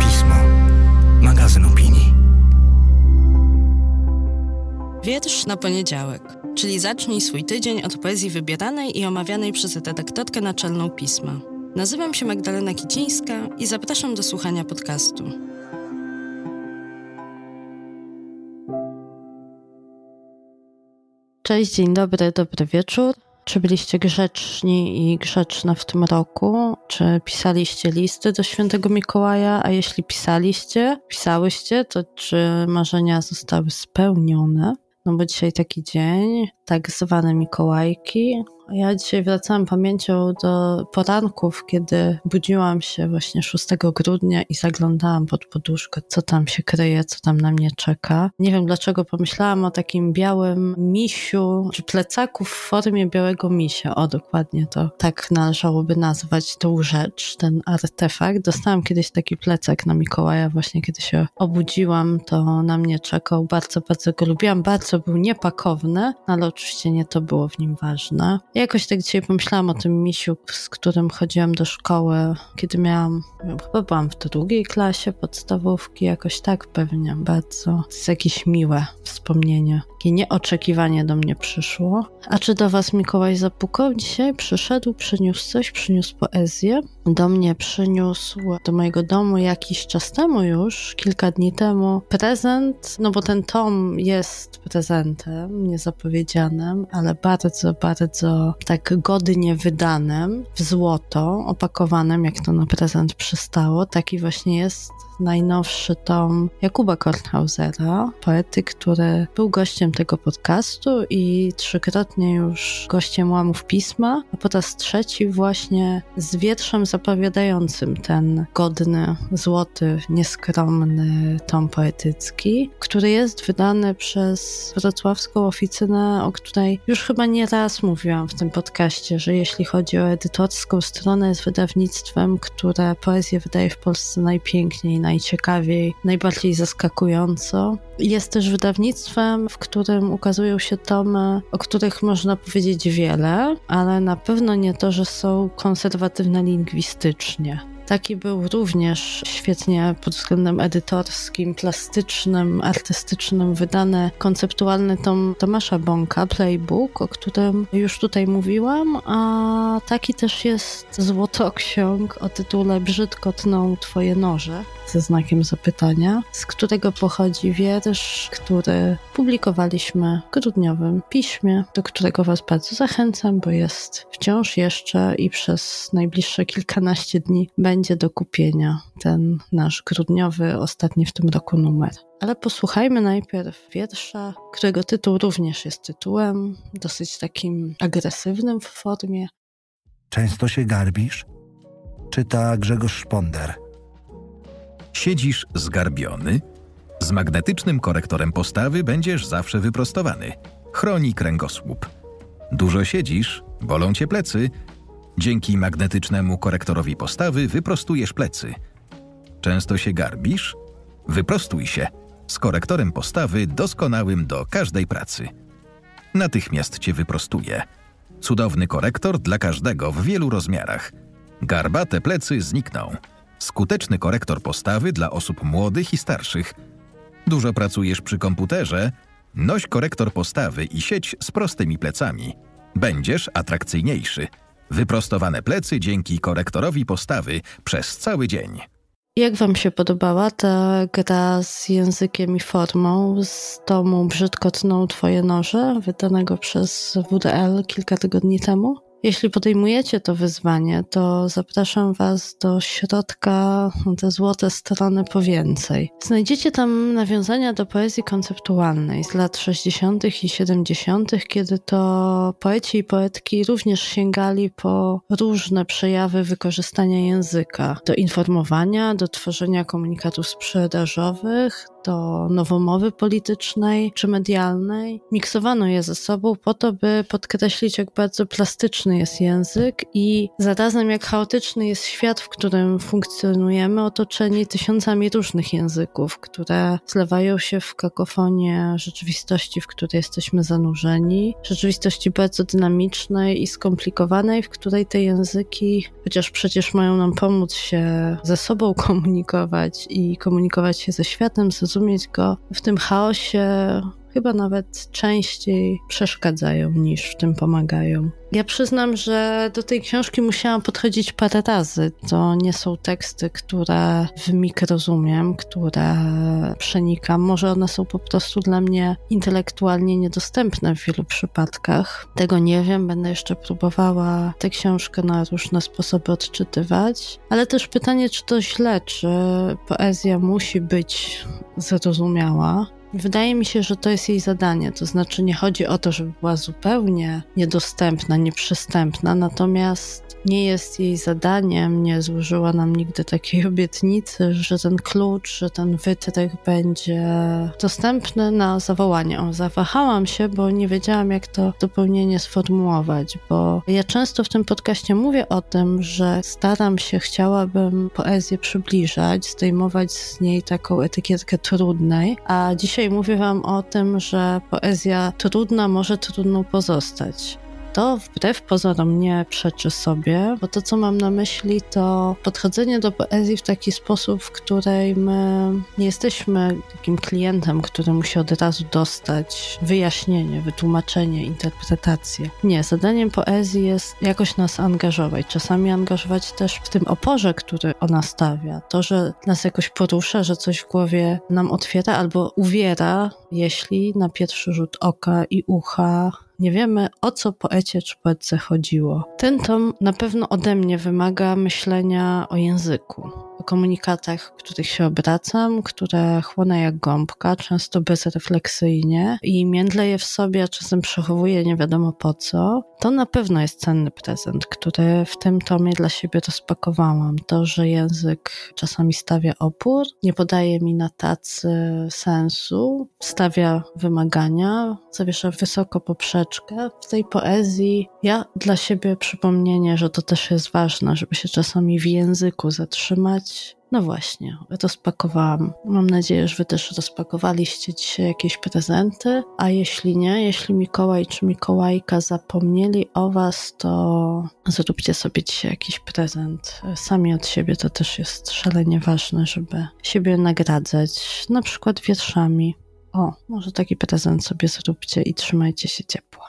Pismo. Magazyn opinii. Wiersz na poniedziałek, czyli zacznij swój tydzień od poezji wybieranej i omawianej przez redaktorkę naczelną pisma. Nazywam się Magdalena Kicińska i zapraszam do słuchania podcastu. Cześć, dzień dobry, dobry wieczór. Czy byliście grzeczni i grzeczne w tym roku? Czy pisaliście listy do świętego Mikołaja? A jeśli pisaliście, pisałyście, to czy marzenia zostały spełnione? No bo dzisiaj taki dzień, tak zwane Mikołajki, ja dzisiaj wracałam pamięcią do poranków, kiedy budziłam się właśnie 6 grudnia i zaglądałam pod poduszkę, co tam się kryje, co tam na mnie czeka. Nie wiem dlaczego pomyślałam o takim białym misiu, czy plecaku w formie białego misia. O, dokładnie to tak należałoby nazwać tą rzecz, ten artefakt. Dostałam kiedyś taki plecak na Mikołaja, właśnie kiedy się obudziłam, to na mnie czekał. Bardzo, bardzo go lubiłam. Bardzo był niepakowny, ale oczywiście nie to było w nim ważne. Jakoś tak dzisiaj pomyślałam o tym misiu, z którym chodziłam do szkoły, kiedy miałam, chyba byłam w drugiej klasie podstawówki, jakoś tak pewnie, bardzo. To jest jakieś miłe wspomnienie. Takie nieoczekiwanie do mnie przyszło. A czy do was Mikołaj zapukał dzisiaj? Przyszedł, przyniósł coś, przyniósł poezję. Do mnie przyniósł, do mojego domu jakiś czas temu już, kilka dni temu, prezent, no bo ten tom jest prezentem niezapowiedzianym, ale bardzo, bardzo tak godnie wydanym, w złoto, opakowanym, jak to na prezent przystało. Taki właśnie jest najnowszy tom Jakuba Kornhausera, poety, który był gościem tego podcastu i trzykrotnie już gościem łamów pisma, a po raz trzeci właśnie z wierszem zapowiadającym ten godny, złoty, nieskromny tom poetycki, który jest wydany przez wrocławską oficynę, o której już chyba nie raz mówiłam w tym podcaście, że jeśli chodzi o edytorską stronę, jest wydawnictwem, które poezję wydaje w Polsce najpiękniej, najciekawiej, najbardziej zaskakująco. Jest też wydawnictwem, w którym ukazują się tomy, o których można powiedzieć wiele, ale na pewno nie to, że są konserwatywne lingwistycznie. Taki był również świetnie pod względem edytorskim, plastycznym, artystycznym wydany konceptualny tom Tomasza Bąka, Playbook, o którym już tutaj mówiłam, a taki też jest złotoksiąg o tytule Brzydko tną twoje noże ze znakiem zapytania, z którego pochodzi wiersz, który publikowaliśmy w grudniowym piśmie, do którego Was bardzo zachęcam, bo jest wciąż jeszcze i przez najbliższe kilkanaście dni będzie do kupienia ten nasz grudniowy, ostatni w tym roku numer. Ale posłuchajmy najpierw wiersza, którego tytuł również jest tytułem, dosyć takim agresywnym w formie. Często się garbisz? Czyta Grzegorz Szponder. Siedzisz zgarbiony? Z magnetycznym korektorem postawy będziesz zawsze wyprostowany. Chroni kręgosłup. Dużo siedzisz? Bolą cię plecy? Dzięki magnetycznemu korektorowi postawy wyprostujesz plecy. Często się garbisz? Wyprostuj się. Z korektorem postawy doskonałym do każdej pracy. Natychmiast cię wyprostuje. Cudowny korektor dla każdego w wielu rozmiarach. Garbate plecy znikną. Skuteczny korektor postawy dla osób młodych i starszych. Dużo pracujesz przy komputerze? Noś korektor postawy i sieć z prostymi plecami. Będziesz atrakcyjniejszy. Wyprostowane plecy dzięki korektorowi postawy przez cały dzień. Jak Wam się podobała ta gra z językiem i formą z tomu Brzydko tną Twoje noże, wydanego przez WDL kilka tygodni temu? Jeśli podejmujecie to wyzwanie, to zapraszam Was do środka te złote strony po więcej. Znajdziecie tam nawiązania do poezji konceptualnej z lat 60. i 70., kiedy to poeci i poetki również sięgali po różne przejawy wykorzystania języka do informowania, do tworzenia komunikatów sprzedażowych, do nowomowy politycznej czy medialnej. Miksowano je ze sobą po to, by podkreślić, jak bardzo plastyczny jest język i zarazem jak chaotyczny jest świat, w którym funkcjonujemy, otoczeni tysiącami różnych języków, które zlewają się w kakofonię rzeczywistości, w której jesteśmy zanurzeni. Rzeczywistości bardzo dynamicznej i skomplikowanej, w której te języki, chociaż przecież mają nam pomóc się ze sobą komunikować i komunikować się ze światem, zrozumieć go w tym chaosie, chyba nawet częściej przeszkadzają niż w tym pomagają. Ja przyznam, że do tej książki musiałam podchodzić parę razy. To nie są teksty, które w mig rozumiem, które przenikam. Może one są po prostu dla mnie intelektualnie niedostępne w wielu przypadkach. Tego nie wiem, będę jeszcze próbowała tę książkę na różne sposoby odczytywać. Ale też pytanie, czy to źle, czy poezja musi być zrozumiała. Wydaje mi się, że to jest jej zadanie. To znaczy, nie chodzi o to, żeby była zupełnie niedostępna, nieprzystępna, natomiast nie jest jej zadaniem, nie złożyła nam nigdy takiej obietnicy, że ten klucz, że ten wytrych będzie dostępny na zawołanie. Zawahałam się, bo nie wiedziałam, jak to dopełnienie sformułować, bo ja często w tym podcaście mówię o tym, że staram się, chciałabym poezję przybliżać, zdejmować z niej taką etykietkę trudnej, a dzisiaj mówię Wam o tym, że poezja trudna może trudną pozostać to wbrew pozorom nie przeczy sobie, bo to, co mam na myśli, to podchodzenie do poezji w taki sposób, w której my nie jesteśmy takim klientem, który musi od razu dostać wyjaśnienie, wytłumaczenie, interpretację. Nie, zadaniem poezji jest jakoś nas angażować, czasami angażować też w tym oporze, który ona stawia. To, że nas jakoś porusza, że coś w głowie nam otwiera albo uwiera, jeśli na pierwszy rzut oka i ucha nie wiemy, o co poecie czy poetce chodziło. Ten tom na pewno ode mnie wymaga myślenia o języku o komunikatach, których się obracam, które chłonę jak gąbka, często bezrefleksyjnie i międlę je w sobie, a czasem przechowuję nie wiadomo po co, to na pewno jest cenny prezent, który w tym tomie dla siebie rozpakowałam. To, że język czasami stawia opór, nie podaje mi na tacy sensu, stawia wymagania, zawiesza wysoko poprzeczkę. W tej poezji ja dla siebie przypomnienie, że to też jest ważne, żeby się czasami w języku zatrzymać, no właśnie, rozpakowałam. Mam nadzieję, że Wy też rozpakowaliście dzisiaj jakieś prezenty, a jeśli nie, jeśli Mikołaj czy Mikołajka zapomnieli o Was, to zróbcie sobie dzisiaj jakiś prezent. Sami od siebie to też jest szalenie ważne, żeby siebie nagradzać, na przykład wierszami. O, może taki prezent sobie zróbcie i trzymajcie się ciepło.